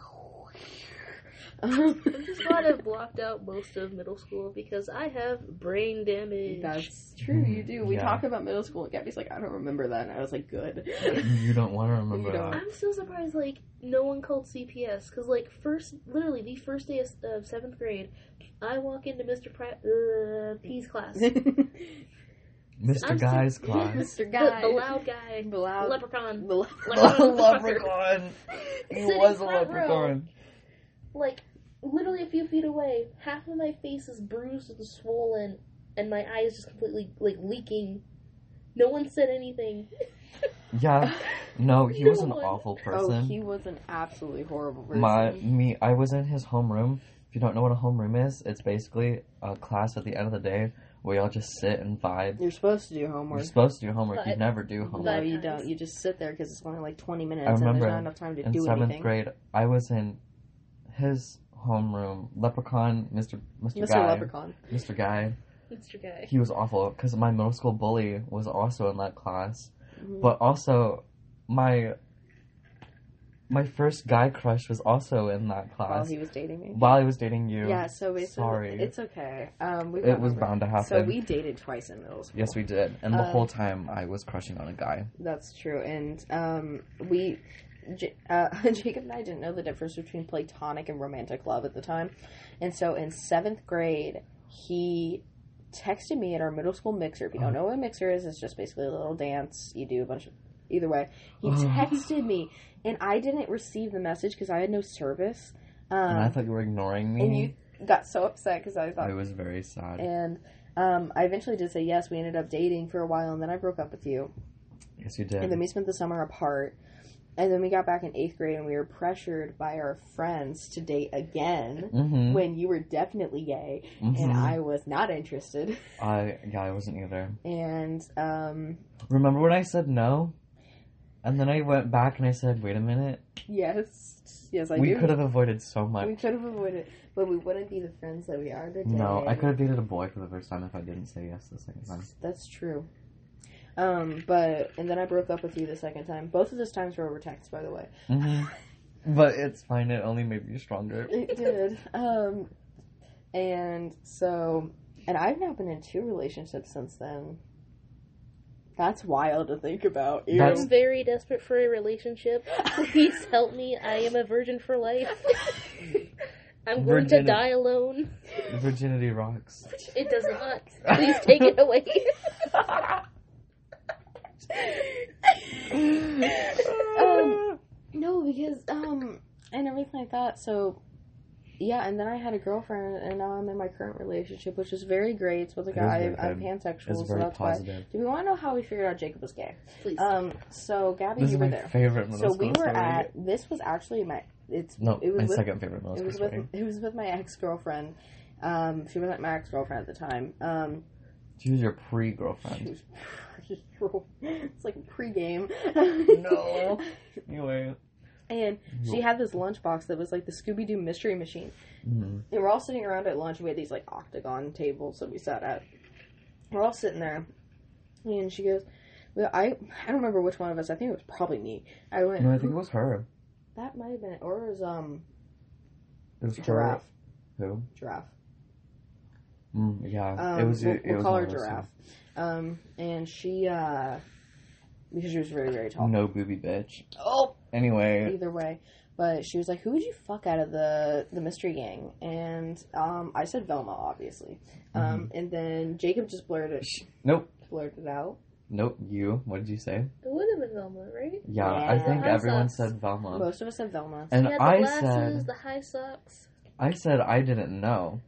I'm just glad I've blocked out most of middle school because I have brain damage. That's true, you do. We Yeah. talk about middle school, and Gabby's like, I don't remember that. And I was like, good. You don't want to remember You don't. that. I'm so surprised, like, no one called CPS. Because, like, first, literally, the first day of, of seventh grade, I walk into Mr. Pri- uh, P's class. Mr. I'm Guy's so- class. Mr. Guy. the loud guy. The loud- Leprechaun. The Leprechaun. leprechaun. He Sitting was a front row. leprechaun. Like, literally a few feet away, half of my face is bruised and swollen, and my eye is just completely, like, leaking. No one said anything. Yeah. No, he was an No one. awful Oh, person. he was an absolutely horrible person. My me, I was in his homeroom. If you don't know what a homeroom is, it's basically a class at the end of the day where y'all just sit and vibe. You're supposed to do homework. You're supposed to do homework. You never do homework. No, you don't. You just sit there because it's only like 20 minutes I and there's not enough time to do anything. in do seventh anything. grade, I was in his homeroom. Leprechaun, Mr. Mr. Mr. Guy, Leprechaun. Mr. Guy. Mr. Guy. He was awful because my middle school bully was also in that class. Mhm. But also, my my first guy crush was also in that class. While he was dating me. while I was dating you. Yeah, so basically, Sorry. it's okay. Um, we It was over bound to happen. So we dated twice in middle school. Yes, we did. And the Uh, whole time I was crushing on a guy. That's true, and um, we, J- uh, Jacob and I didn't know the difference between platonic and romantic love at the time, and so in seventh grade, he texted me at our middle school mixer. If you don't know what a mixer is, it's just basically a little dance. You do a bunch of either way. He Oh. texted me, and I didn't receive the message because I had no service. Um, and I thought you were ignoring me. and you got so upset because I thought I was very sad. and um, I eventually did say yes. We ended up dating for a while, and then I broke up with you. yes, you did. And then we spent the summer apart. And then we got back in eighth grade, and we were pressured by our friends to date again mm-hmm. when you were definitely gay, and I was not interested. I yeah, I wasn't either. And um, Remember when I said no? And then I went back and I said, wait a minute. yes, yes, I we do. could have avoided so much. we could have avoided, but we wouldn't be the friends that we are today. No, I could have dated a boy for the first time if I didn't say yes the second time. That's true. Um, but and then I broke up with you the second time. Both of those times were over text, by the way. hmm But it's fine. It only made me stronger. It did. Um, and so, and I've now been in two relationships since then. That's wild to think about. Ew. I'm very desperate for a relationship. Please help me. I am a virgin for life. I'm going to die alone. Virginity rocks. It does not. Please take it away. Um, no, because um, and everything like that. So, yeah, and then I had a girlfriend, and now I'm in my current relationship, which is very great. It's with a guy. I'm good. pansexual, It's so very that's why. Do we want to know how we figured out Jacob was gay? Please. Um, so Gabby, This you is were my there. favorite So we were story. at. This was actually my. It's No, it was my with, second favorite middle It school was with story. it was with my ex girlfriend. Um, she wasn't my ex girlfriend at the time. Um, She was your pretty cool. It's like pregame. No. Anyway. And she had this lunchbox that was like the Scooby Doo mystery machine. Mhm. And we're all sitting around at lunch. We had these like octagon tables that we sat at. We're all sitting there, and she goes, "Well, I I don't remember which one of us. I think it was probably me. I went. No, I think it was her. that might have been it, or it was um It was giraffe. Who? Giraffe. Mm, yeah. Um, it was. we'll, it we'll was call her of Giraffe. Um, and she, uh, because she was very, very tall. No booby bitch. Oh, Anyway. either way. But she was like, "Who would you fuck out of the the mystery gang?" And um, I said Velma, obviously. Um, Mm-hmm. and then Jacob just blurted Nope. blurted out. Nope. You. What did you say? it would have been Velma, right? Yeah, Yeah. I think High everyone socks. said Velma. Most of us said Velma. and she the I glasses, said, the high socks. I said I didn't know,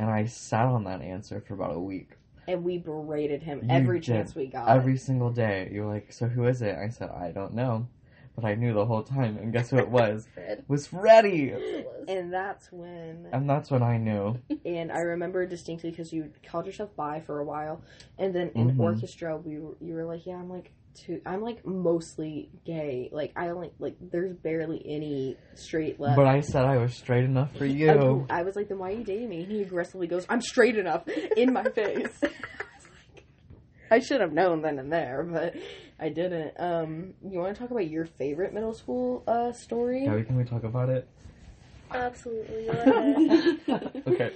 and I sat on that answer for about a week. And we berated him You every did. chance we got. Every single day, you were like, "So who is it?" I said, "I don't know," but I knew the whole time. And guess who it was? Fred. It was was. and that's when And that's when I knew. and I remember distinctly because you called yourself bi for a while, and then in Mhm. orchestra we were, you were like, yeah, I'm like too, I'm like mostly gay. Like I only like there's barely any straight left. But I said I was straight enough for you. I, I was like, then why are you dating me? And he aggressively goes, I'm straight enough in my face. I like, I should have known then and there, but I didn't. Um, you want to talk about your favorite middle school uh story? Gabby, can we talk about it? Absolutely. Okay,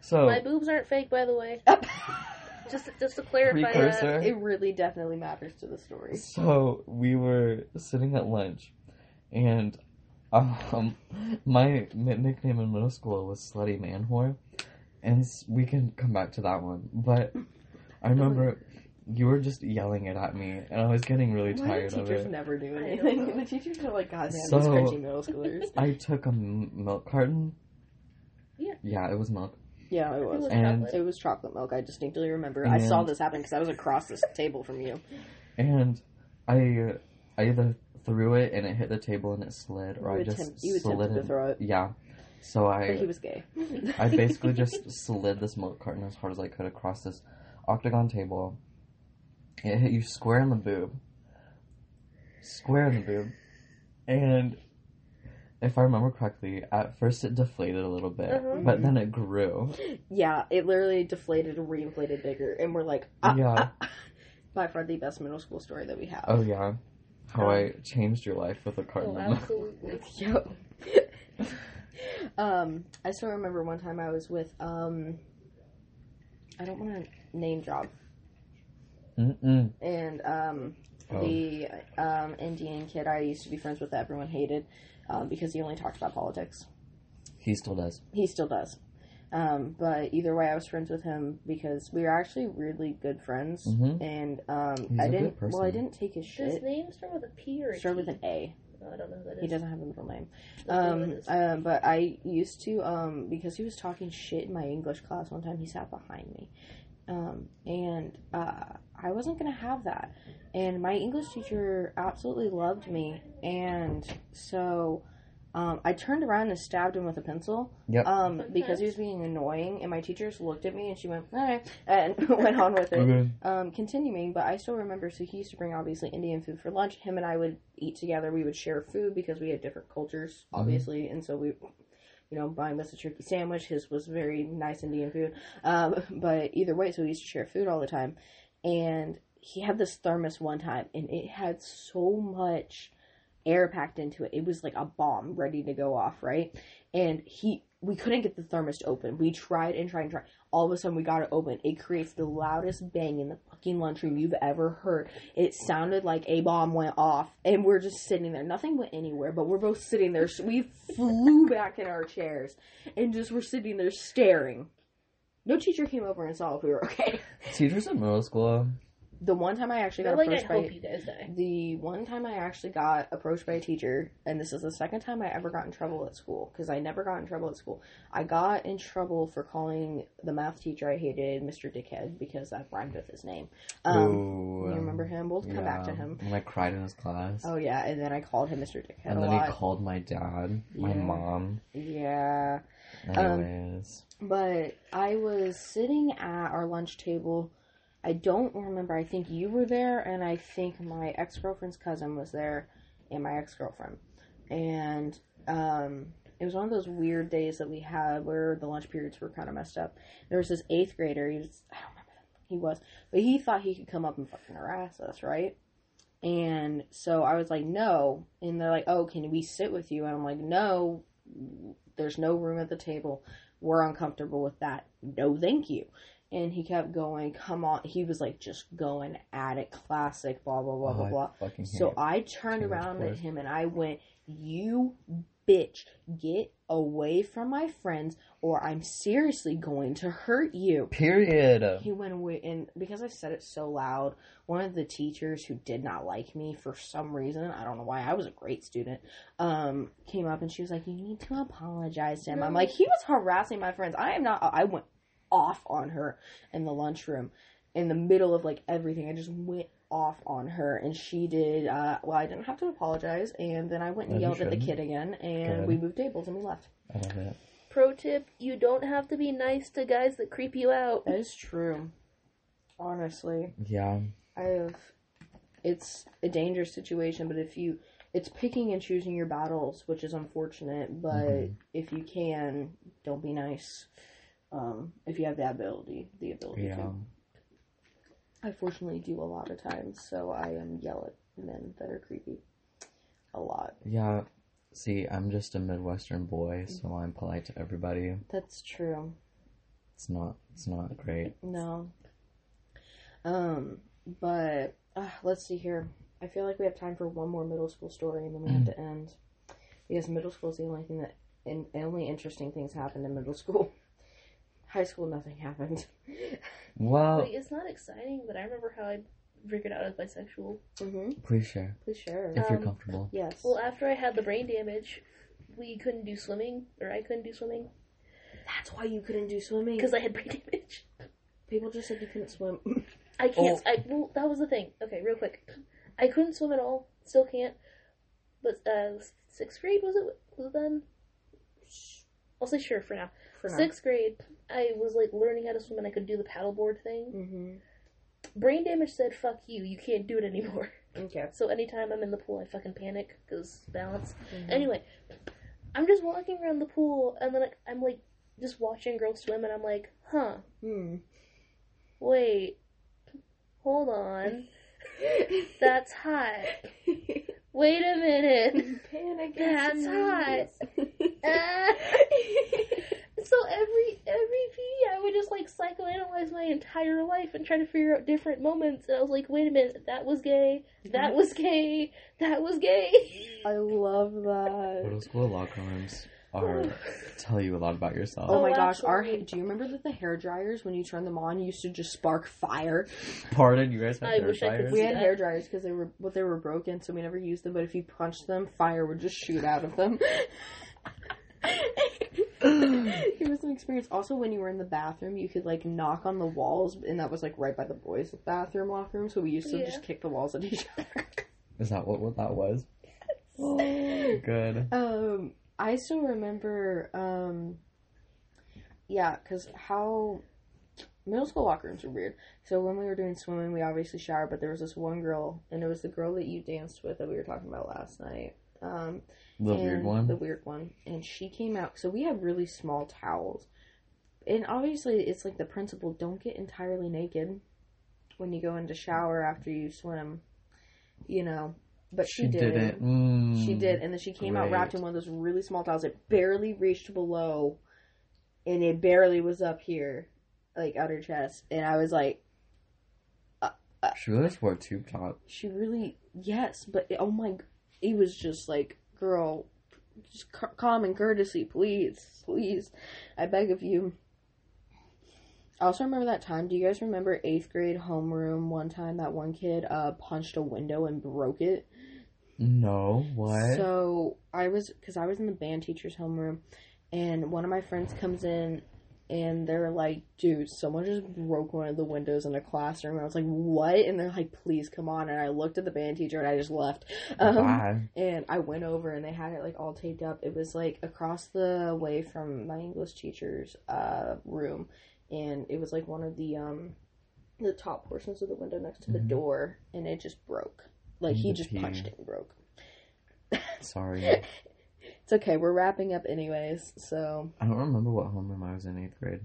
so My boobs aren't fake, by the way. Just, just to clarify that. It really definitely matters to the story. So we were sitting at lunch, and um, my nickname in middle school was Slutty Man Whore, and we can come back to that one. But I remember you were just yelling it at me, and I was getting really Why tired do of teachers it. never do I don't anything? The teachers are like, God damn, So- these crunchy middle schoolers. I took a m- milk carton. Yeah. Yeah, it was milk. Yeah, it It was. was And- It was chocolate milk. I distinctly remember. I saw this happen because I was across this table from you. And I, I either threw it and it hit the table and it slid, or You I just attempt- you slid attempted to it. throw it. Yeah. So I. But he was gay. I basically just slid this milk carton as hard as I could across this octagon table. It hit you square in the boob. Square in the boob. And if I remember correctly, at first it deflated a little bit, Uh-huh. but then it grew. Yeah, it literally deflated and reinflated bigger, and we're like, ah, Yeah. ah. by far the best middle school story that we have. Oh yeah. How Um, I changed your life with a carton Oh, absolutely. Yo. um, I still remember one time I was with um, I don't want to name drop, Mm-mm. and um, Oh. the um Indian kid I used to be friends with that everyone hated, um, because he only talked about politics. He still does. He still does. Um, but either way, I was friends with him because we were actually really good friends, Mhm. and um, He's I a didn't. Well, I didn't take his Does shit. his name start with a P or a Start with an A. No, I don't know who that is. He doesn't have a middle name. Let's see what Um, uh, but I used to, um, because he was talking shit in my English class one time, he sat behind me. Um, and uh, I wasn't going to have that. And my English teacher absolutely loved me. And so um, I turned around and stabbed him with a pencil Yep. um, because he was being annoying. And my teacher just looked at me and she went, okay, and went on with it Okay. um, continuing, but I still remember. So he used to bring obviously Indian food for lunch. Him and I would eat together. We would share food because we had different cultures, obviously, and so we, you know, buying was a turkey sandwich. His was very nice Indian food. Um, but either way, so we used to share food all the time. And he had this thermos one time, and it had so much air packed into it. It was like a bomb ready to go off, right? And he, we couldn't get the thermos to open. We tried and tried and tried all of a sudden we got it open. It creates the loudest bang in the fucking lunchroom you've ever heard. It sounded like a bomb went off, and we're just sitting there. Nothing went anywhere, but we're both sitting there. We flew back in our chairs and just were sitting there staring. No teacher came over and saw if we were okay. Teachers in middle school. The one time I actually got like, I approached by hope you guys die. the one time I actually got approached by a teacher, and this is the second time I ever got in trouble at school because I never got in trouble at school. I got in trouble for calling the math teacher I hated Mr. Dickhead because that rhymed with his name. Um, Ooh, you remember him? We'll come back to him. When I cried in his class. Oh yeah, and then I called him Mr. Dickhead and a then lot. he called my dad, my Yeah. mom. yeah, Um, but I was sitting at our lunch table. I don't remember. I think you were there, and I think my ex girlfriend's cousin was there, and my ex girlfriend. And um, it was one of those weird days that we had where the lunch periods were kind of messed up. There was this eighth grader. He was, I don't remember he was, but he thought he could come up and fucking harass us, right? And so I was like, no. And they're like, oh, can we sit with you? And I'm like, no, there's no room at the table. We're uncomfortable with that. No, thank you. And he kept going, come on. He was like just going at it, classic, blah, blah, blah, Oh, blah, I blah. So I turned around at him and I went, You bitch, get away from my friends or I'm seriously going to hurt you. Period. He went away, and because I said it so loud, one of the teachers who did not like me for some reason, I don't know why, I was a great student, um, came up and she was like, You need to apologize to him. I'm like, He was harassing my friends. I am not, I went off on her in the lunchroom in the middle of like everything. I just went off on her, and she did, uh, well, I didn't have to apologize, and then I went and As yelled at the kid again, and Good. we moved tables and we left. I love it. Pro tip: You don't have to be nice to guys that creep you out. That is true. Honestly. Yeah. I've it's a dangerous situation, but if you it's picking and choosing your battles, which is unfortunate, but Mhm. if you can, don't be nice. Um, if you have the ability, the ability Yeah. to. I fortunately do a lot of times, so I um, yell at men that are creepy. A lot. Yeah. See, I'm just a Midwestern boy, so I'm polite to everybody. That's true. It's not. It's not great. No. Um, but uh, let's see here. I feel like we have time for one more middle school story, and then we have to end because middle school is the only thing that and only interesting things happened in middle school. High school, nothing happened. Well, Like, it's not exciting, but I remember how I figured out I was bisexual. mm-hmm. please share Please share. if you're Um, comfortable. yes. Well, after I had the brain damage, we couldn't do swimming, or I couldn't do swimming That's why you couldn't do swimming. because I had brain damage. people just said you couldn't swim. I can't. Oh. I well, that was the thing. Okay, real quick, I couldn't swim at all. Still can't. But uh, sixth grade was it? Was it then? I'll say sure for now. For. Sixth grade, I was like learning how to swim and I could do the paddleboard thing. Mm-hmm. Brain damage said, "Fuck you, you can't do it anymore." Okay. So anytime I'm in the pool, I fucking panic because balance. Mhm. Anyway, I'm just walking around the pool and then like, I'm like just watching girls swim and I'm like, huh, Hmm. wait, hold on, that's hot. Wait a minute. Panic. That's hot. Ah. so every every pee, I would just like psychoanalyze my entire life and try to figure out different moments. And I was like, wait a minute, that was gay. That was gay. That was gay. I love that. Middle school locker rooms are tell you a lot about yourself. Oh, Oh, my gosh, our absolutely. do you remember that the hair dryers when you turn them on used to just spark fire? Pardon, you guys have I hair wish I could dryers? We had that. hair dryers because they were well, they were broken, so we never used them. But if you punched them, fire would just shoot out of them. it was an experience. Also, when you were in the bathroom, you could like knock on the walls, and that was like right by the boys' bathroom locker room. So we used to Yeah. just kick the walls at each other. Is that what, what that was? Oh, good. Um, I still remember, um, yeah, because how middle school locker rooms are weird. So when we were doing swimming, we obviously showered, but there was this one girl, and it was the girl that you danced with that we were talking about last night. Um, The weird one. The weird one. And she came out. So we have really small towels. And obviously, it's like the principle don't get entirely naked when you go into shower after you swim. You know. But she, she did. didn't. Mm, She did. And then she came out wrapped in one of those really small towels. It barely reached below. And it barely was up here. Like, out her chest. And I was like, She really just wore a tube top. she really. Yes. But, oh my. It was just like, girl, just c- common courtesy, please, please. I beg of you. I also remember that time. Do you guys remember eighth grade homeroom? One time, that one kid uh punched a window and broke it. No, what? So I was because I was in the band teacher's homeroom, and one of my friends comes in, and they're like, "Dude, someone just broke one of the windows in a classroom." And I was like, "What?" And they're like, "Please come on." And I looked at the band teacher, and I just left. Um, Bye. and I went over and they had it like all taped up. It was like across the way from my English teacher's uh, room, and it was like one of the um the top portions of the window next to the Mhm. door, and it just broke. Like he just punched it and broke. Sorry. It's okay. We're wrapping up anyways, so I don't remember what homeroom I was in eighth grade.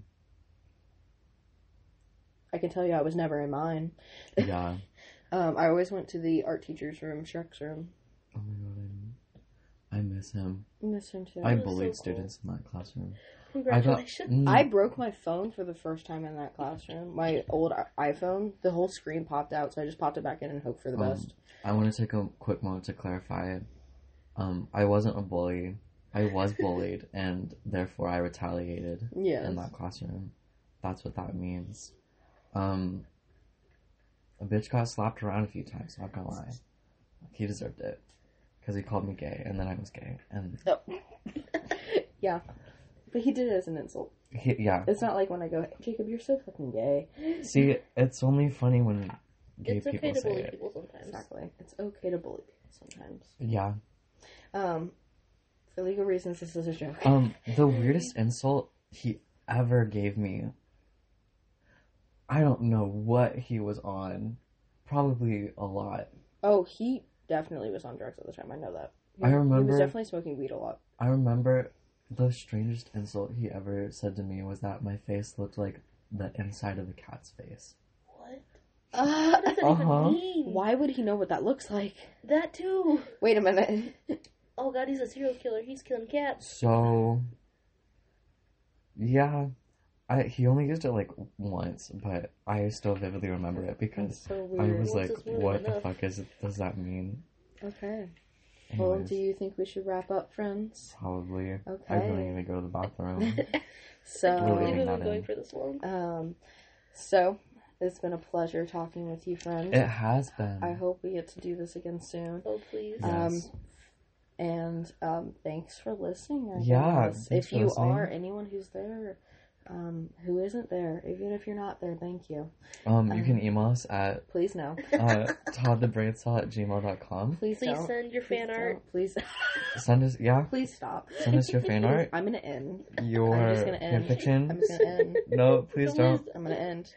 I can tell you I was never in mine. Yeah. Um, I always went to the art teacher's room, Shrek's room. Oh my god, I, I miss him. I miss him too. I was so bullied cool. students in that classroom. Congratulations. I got. Mm, I broke my phone for the first time in that classroom. My old i- iPhone, the whole screen popped out, so I just popped it back in and hoped for the Um, best. I want to take a quick moment to clarify. Um, I wasn't a bully. I was bullied, and therefore I retaliated Yes. in that classroom. That's what that means. Um, a bitch got slapped around a few times. Not gonna lie, he deserved it because he called me gay, and then I was gay, and Oh. yeah. But he did it as an insult. he, yeah. It's not like when I go, Jacob, you're so fucking gay. See, it's only funny when gay it's people okay to say bully it. people sometimes. Exactly. It's okay to bully people sometimes. Yeah. Um, for legal reasons, this is a joke. Um, the weirdest insult he ever gave me. I don't know what he was on. Probably a lot. oh, he definitely was on drugs at the time. I know that. He, I remember. He was definitely smoking weed a lot. I remember the strangest insult he ever said to me was that my face looked like the inside of a cat's face. What? Uh, What does that Uh-huh. even mean? why would he know what that looks like? That too. Wait a minute. oh god, he's a serial killer. He's killing cats. So, yeah, I he only used it like once, but I still vividly remember it because So I was Once like, is more than "What the fuck is does that mean?" Okay. Well, Anyways, do you think we should wrap up, friends? probably. Okay. I really need to go to the bathroom. so, Really we've been going in. for this long. um, so it's been a pleasure talking with you, friends. it has been. I hope we get to do this again soon. Oh please. Yes. Um, and um, thanks for listening. I Yeah, guess. thanks If you listening. are anyone who's there, um, who isn't there, even if you're not there, thank you. Um, you um, can email us at Please no. uh, toddthebrainsaw at gmail.com. Please, Please don't. send your Please fan don't. art. Please, Send us, yeah, please stop. send us your fan art, I'm gonna end. your I'm just gonna end. fanfiction. I'm just gonna end. No, please don't. I'm gonna end.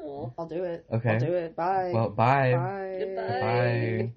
Aw. I'll do it. Okay. I'll do it. Bye. Well, bye. Bye. Goodbye. Bye.